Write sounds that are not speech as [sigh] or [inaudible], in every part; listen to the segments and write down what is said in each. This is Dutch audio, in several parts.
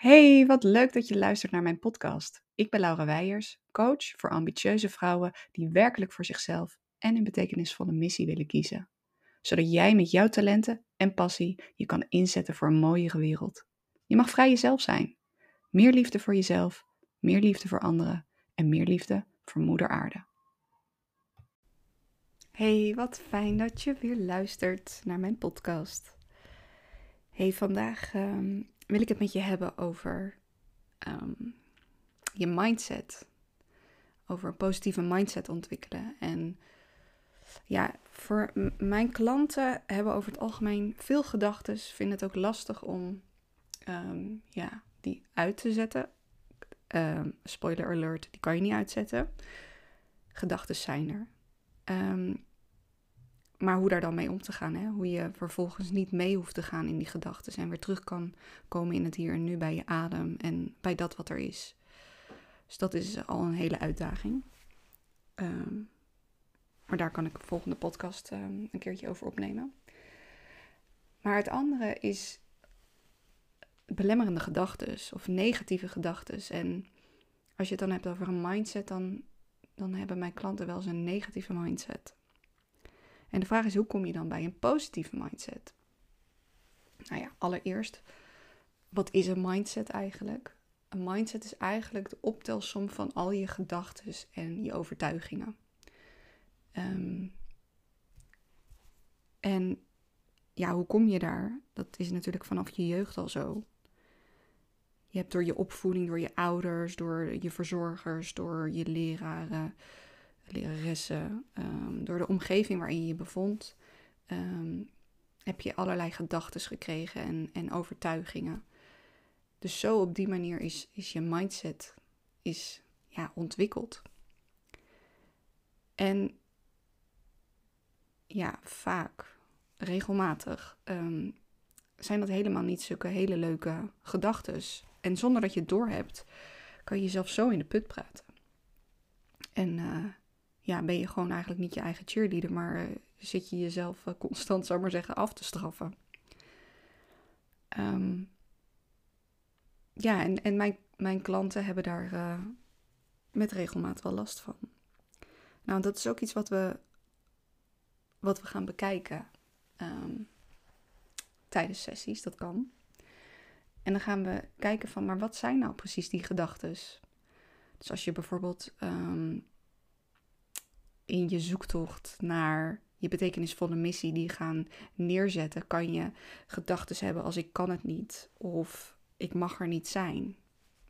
Hey, wat leuk dat je luistert naar mijn podcast. Ik ben Laura Weijers, coach voor ambitieuze vrouwen die werkelijk voor zichzelf en een betekenisvolle missie willen kiezen. Zodat jij met jouw talenten en passie je kan inzetten voor een mooiere wereld. Je mag vrij jezelf zijn. Meer liefde voor jezelf, meer liefde voor anderen en meer liefde voor Moeder Aarde. Hey, wat fijn dat je weer luistert naar mijn podcast. Hey, vandaag ehm, wil ik het met je hebben over ehm, je mindset. Over een positieve mindset ontwikkelen. En ja, voor mijn klanten hebben over het algemeen veel gedachten. Vinden het ook lastig om ehm, ja, die uit te zetten. spoiler alert, die kan je niet uitzetten. Gedachten zijn er. Maar hoe daar dan mee om te gaan. Hè? Hoe je vervolgens niet mee hoeft te gaan in die gedachten. En weer terug kan komen in het hier en nu bij je adem en bij dat wat er is. Dus dat is al een hele uitdaging. Ehm, maar daar kan ik de volgende podcast um, een keertje over opnemen. Maar het andere is belemmerende gedachten of negatieve gedachten. En als je het dan hebt over een mindset, dan, dan hebben mijn klanten wel eens een negatieve mindset. En de vraag is, hoe kom je dan bij een positieve mindset? Nou ja, allereerst, wat is een mindset eigenlijk? Een mindset is eigenlijk de optelsom van al je gedachten en je overtuigingen. Ehm, en ja, hoe kom je daar? Dat is natuurlijk vanaf je jeugd al zo. Je hebt door je opvoeding, door je ouders, door je verzorgers, door je leraren, leraressen, um, door de omgeving waarin je je bevond, um, heb je allerlei gedachten gekregen en, en overtuigingen. Dus zo op die manier is, is je mindset is, ja, ontwikkeld. En ja, vaak, regelmatig, um, zijn dat helemaal niet zulke hele leuke gedachten. En zonder dat je het doorhebt, kan je jezelf zo in de put praten. En uh, ja, ben je gewoon eigenlijk niet je eigen cheerleader, maar uh, zit je jezelf uh, constant, zou maar zeggen, af te straffen. Um, ja, en, en mijn, mijn klanten hebben daar uh, met regelmaat wel last van. Nou, dat is ook iets wat we, wat we gaan bekijken um, tijdens sessies, dat kan. En dan gaan we kijken van, maar wat zijn nou precies die gedachten? Dus als je bijvoorbeeld um, in je zoektocht naar je betekenisvolle missie die gaan neerzetten, kan je gedachten hebben als ik kan het niet of ik mag er niet zijn.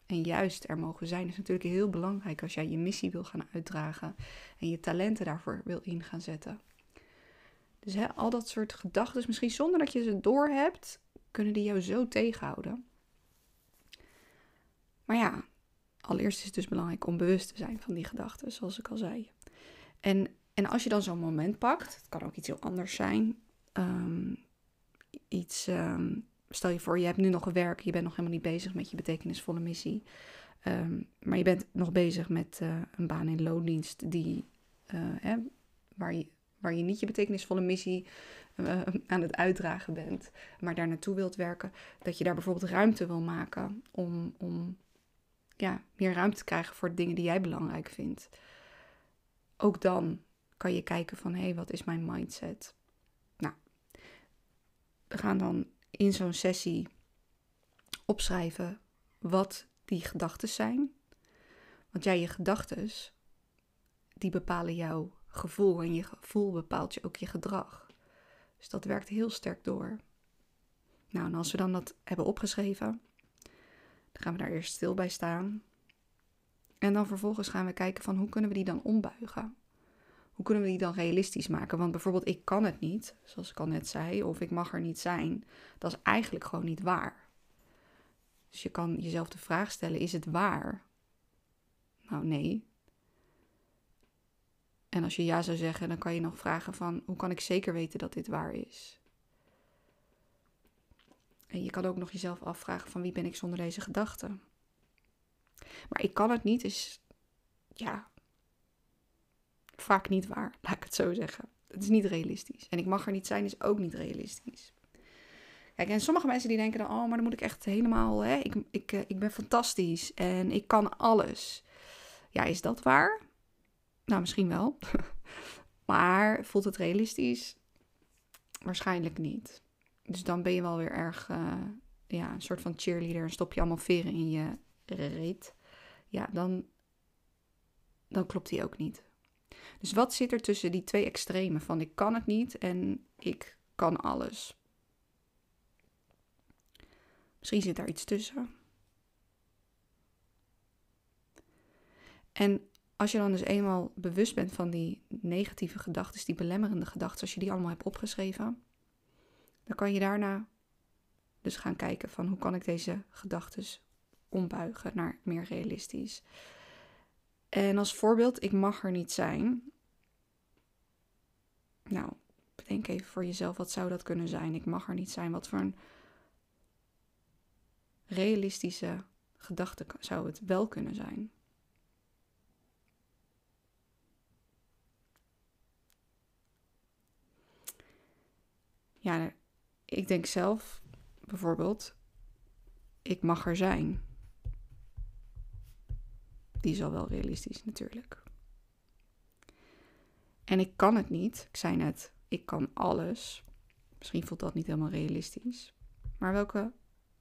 En juist er mogen zijn is natuurlijk heel belangrijk als jij je missie wil gaan uitdragen en je talenten daarvoor wil in gaan zetten. Dus al dat soort gedachten, misschien zonder dat je ze doorhebt, kunnen die jou zo tegenhouden. Maar ja, allereerst is het dus belangrijk om bewust te zijn van die gedachten, zoals ik al zei. En, en als je dan zo'n moment pakt, het kan ook iets heel anders zijn. Um, iets, um, stel je voor, je hebt nu nog werk, je bent nog helemaal niet bezig met je betekenisvolle missie. Um, maar je bent nog bezig met uh, een baan in loondienst die, uh, hè, waar, je, waar je niet je betekenisvolle missie uh, aan het uitdragen bent, maar daar naartoe wilt werken. Dat je daar bijvoorbeeld ruimte wil maken om, om ja, meer ruimte te krijgen voor dingen die jij belangrijk vindt ook dan kan je kijken van hé, hey, wat is mijn mindset? Nou, we gaan dan in zo'n sessie opschrijven wat die gedachten zijn. Want jij, je gedachten, die bepalen jouw gevoel en je gevoel bepaalt je ook je gedrag. Dus dat werkt heel sterk door. Nou, en als we dan dat hebben opgeschreven, dan gaan we daar eerst stil bij staan. En dan vervolgens gaan we kijken van hoe kunnen we die dan ombuigen? Hoe kunnen we die dan realistisch maken? Want bijvoorbeeld ik kan het niet, zoals ik al net zei, of ik mag er niet zijn. Dat is eigenlijk gewoon niet waar. Dus je kan jezelf de vraag stellen, is het waar? Nou nee. En als je ja zou zeggen, dan kan je nog vragen van, hoe kan ik zeker weten dat dit waar is? En je kan ook nog jezelf afvragen van wie ben ik zonder deze gedachten? Maar ik kan het niet, is ja, vaak niet waar, laat ik het zo zeggen. Het is niet realistisch. En ik mag er niet zijn, is ook niet realistisch. Kijk, en sommige mensen die denken dan, oh, maar dan moet ik echt helemaal, hè, ik, ik, ik ben fantastisch en ik kan alles. Ja, is dat waar? Nou, misschien wel. [laughs] maar voelt het realistisch? Waarschijnlijk niet. Dus dan ben je wel weer erg, uh, ja, een soort van cheerleader. En stop je allemaal veren in je Ja, dan, dan klopt die ook niet. Dus wat zit er tussen die twee extremen van ik kan het niet en ik kan alles? Misschien zit daar iets tussen. En als je dan dus eenmaal bewust bent van die negatieve gedachten, die belemmerende gedachten, als je die allemaal hebt opgeschreven, dan kan je daarna dus gaan kijken van hoe kan ik deze gedachten ombuigen naar meer realistisch. En als voorbeeld, ik mag er niet zijn. Nou, bedenk even voor jezelf, wat zou dat kunnen zijn? Ik mag er niet zijn. Wat voor een realistische gedachte zou het wel kunnen zijn? Ja, ik denk zelf bijvoorbeeld, ik mag er zijn. Die is al wel realistisch natuurlijk. En ik kan het niet. Ik zei net, ik kan alles. Misschien voelt dat niet helemaal realistisch. Maar welke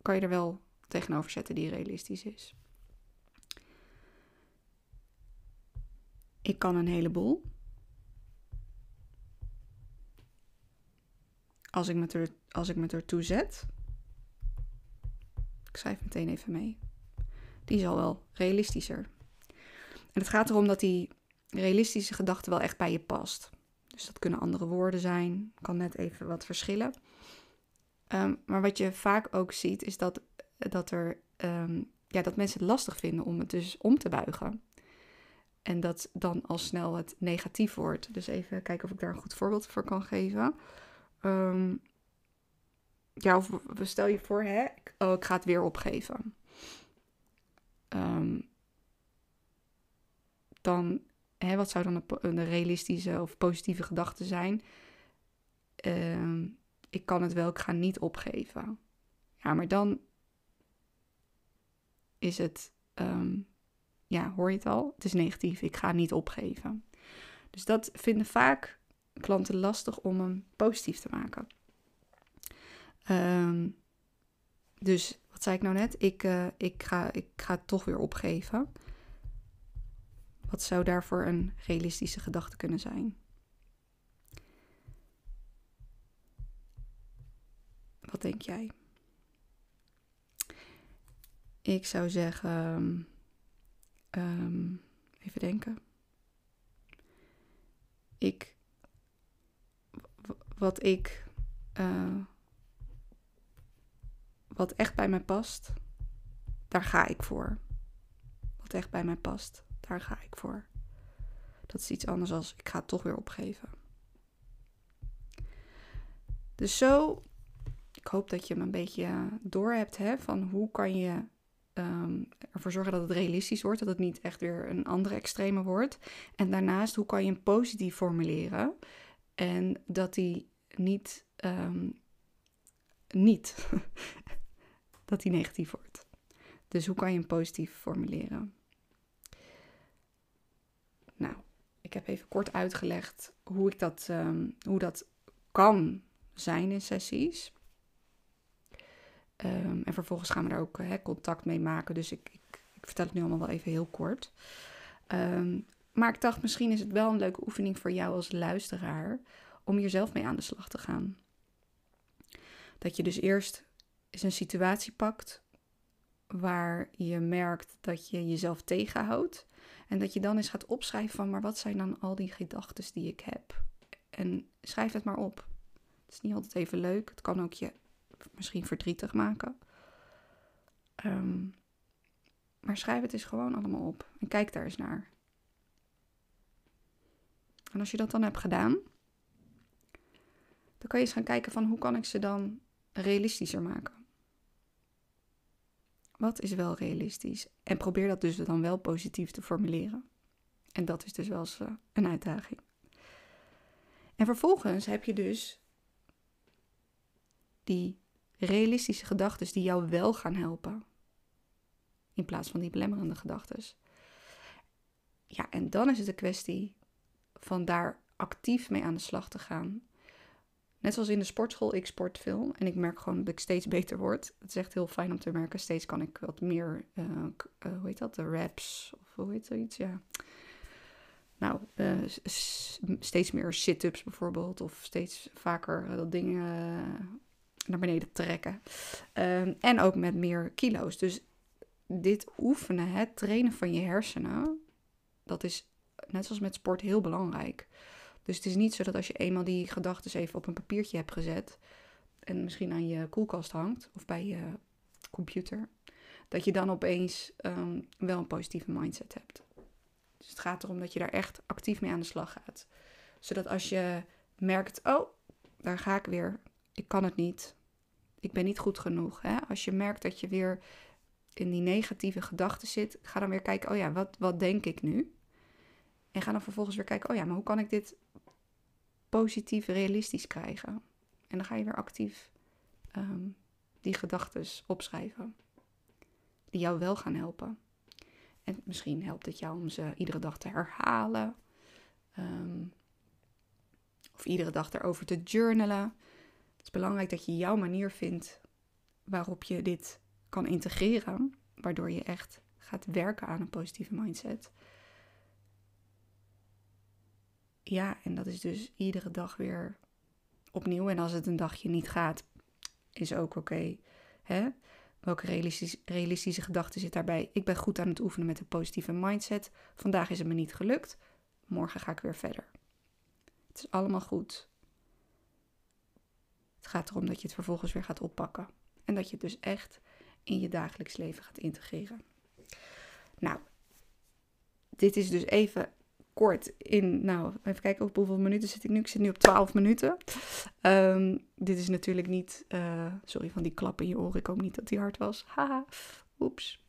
kan je er wel tegenover zetten die realistisch is? Ik kan een heleboel. Als ik me, er, als ik me ertoe zet. Ik schrijf meteen even mee. Die is al wel realistischer. En het gaat erom dat die realistische gedachte wel echt bij je past. Dus dat kunnen andere woorden zijn, kan net even wat verschillen. Ehm, maar wat je vaak ook ziet, is dat, dat, er, ehm, ja, dat mensen het lastig vinden om het dus om te buigen. En dat dan al snel het negatief wordt. Dus even kijken of ik daar een goed voorbeeld voor kan geven. Ehm, ja, of stel je voor, hè, oh, ik ga het weer opgeven. Um, dan, hè, wat zou dan een, realistische of positieve gedachte zijn? Ehm, ik kan het wel, ik ga niet opgeven. Ja, maar dan is het, ehm, ja, hoor je het al? Het is negatief, ik ga niet opgeven. Dus dat vinden vaak klanten lastig om hem positief te maken. Um, dus wat zei ik nou net? Ik, uh, ik, ga, ik ga het toch weer opgeven. Wat zou daarvoor een realistische gedachte kunnen zijn? Wat denk jij? Ik zou zeggen. Um, even denken. Ik. Wat ik. Uh, wat echt bij mij past, daar ga ik voor. Wat echt bij mij past, daar ga ik voor. Dat is iets anders als ik ga het toch weer opgeven. Dus zo, ik hoop dat je hem een beetje door hebt hè, van hoe kan je um, ervoor zorgen dat het realistisch wordt, dat het niet echt weer een andere extreme wordt. En daarnaast, hoe kan je hem positief formuleren en dat die niet, um, niet, [laughs] dat die negatief wordt. Dus hoe kan je hem positief formuleren? Nou, ik heb even kort uitgelegd hoe, ik dat, ehm, hoe dat kan zijn in sessies. Ehm, en vervolgens gaan we daar ook contact mee maken. Dus ik, ik, ik, vertel het nu allemaal wel even heel kort. Ehm, maar ik dacht, misschien is het wel een leuke oefening voor jou als luisteraar om hier zelf mee aan de slag te gaan. Dat je dus eerst eens een situatie pakt waar je merkt dat je jezelf tegenhoudt. En dat je dan eens gaat opschrijven van, maar wat zijn dan al die gedachten die ik heb? En schrijf het maar op. Het is niet altijd even leuk. Het kan ook je misschien verdrietig maken. Ehm, maar schrijf het eens gewoon allemaal op. En kijk daar eens naar. En als je dat dan hebt gedaan, dan kan je eens gaan kijken van hoe kan ik ze dan realistischer maken. Wat is wel realistisch? En probeer dat dus dan wel positief te formuleren. En dat is dus wel eens eh, een uitdaging. En vervolgens heb je dus die realistische gedachten die jou wel gaan helpen. In plaats van die belemmerende gedachten. Ja, en dan is het een kwestie van daar actief mee aan de slag te gaan. Net zoals in de sportschool, ik sport veel en ik merk gewoon dat ik steeds [laughs] beter word. Het is echt heel fijn om te merken. Steeds kan ik wat meer, uh, hoe heet dat, de reps of hoe heet zoiets, ja. Nou, uh, steeds meer sit-ups bijvoorbeeld of steeds vaker dat dingen naar beneden trekken. Um, en ook met meer kilo's. Dus dit oefenen, het trainen van je hersenen, dat is net zoals met sport heel belangrijk. Dus het is niet zo dat als je eenmaal die gedachten even op een papiertje hebt gezet en misschien aan je koelkast hangt of bij je computer, dat je dan opeens um, wel een positieve mindset hebt. Dus het gaat erom dat je daar echt actief mee aan de slag gaat. Zodat als je merkt, oh, daar ga ik weer, ik kan het niet, ik ben niet goed genoeg. Hè? Als je merkt dat je weer in die negatieve gedachten zit, ga dan weer kijken, oh ja, wat, wat denk ik nu? En ga dan vervolgens weer kijken, oh ja, maar hoe kan ik dit positief, realistisch krijgen? En dan ga je weer actief ehm, die gedachten opschrijven. Die jou wel gaan helpen. En misschien helpt het jou om ze iedere dag te herhalen. Ehm, of iedere dag erover te journalen. Het is belangrijk dat je jouw manier vindt waarop je dit kan integreren. Waardoor je echt gaat werken aan een positieve mindset. Ja, en dat is dus iedere dag weer opnieuw. En als het een dagje niet gaat, is ook oké. Okay, Welke realistische, realistische gedachte zit daarbij? Ik ben goed aan het oefenen met een positieve mindset. Vandaag is het me niet gelukt. Morgen ga ik weer verder. Het is allemaal goed. Het gaat erom dat je het vervolgens weer gaat oppakken. En dat je het dus echt in je dagelijks leven gaat integreren. Nou, dit is dus even kort in, nou, even kijken op hoeveel minuten zit ik nu. Ik zit nu op 12 minuten. Um, dit is natuurlijk niet, uh, sorry van die klap in je oren. Ik hoop niet dat die hard was. [laughs] Haha, oeps.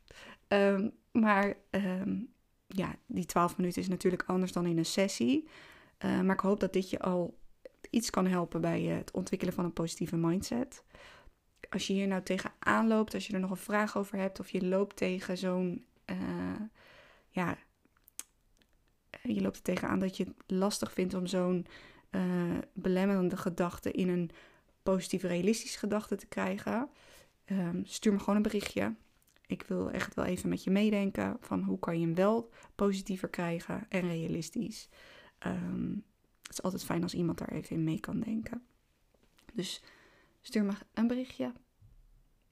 Um, maar um, ja, die 12 minuten is natuurlijk anders dan in een sessie. Uh, maar ik hoop dat dit je al iets kan helpen bij het ontwikkelen van een positieve mindset. Als je hier nou tegenaan loopt, als je er nog een vraag over hebt, of je loopt tegen zo'n ja, je loopt er tegenaan dat je het lastig vindt om zo'n uh, belemmerende gedachte in een positieve, realistische gedachte te krijgen, um, stuur me gewoon een berichtje. Ik wil echt wel even met je meedenken van hoe kan je hem wel positiever krijgen en realistisch. Um, het is altijd fijn als iemand daar even in mee kan denken. Dus stuur me een berichtje.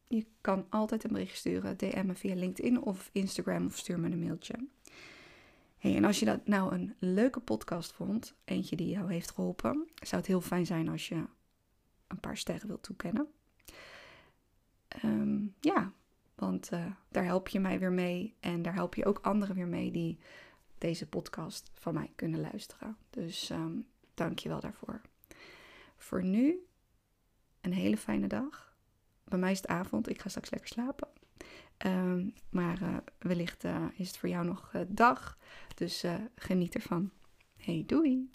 Je kan altijd een bericht sturen. DM me via LinkedIn of Instagram of stuur me een mailtje. En als je dat nou een leuke podcast vond, eentje die jou heeft geholpen, zou het heel fijn zijn als je een paar sterren wilt toekennen. Ehm, ja, want uh, daar help je mij weer mee en daar help je ook anderen weer mee die deze podcast van mij kunnen luisteren. Dus um, dank je wel daarvoor. Voor nu een hele fijne dag. Bij mij is het avond, ik ga straks lekker slapen. Um, maar uh, wellicht uh, is het voor jou nog uh, dag. Dus geniet ervan. Hey, doei!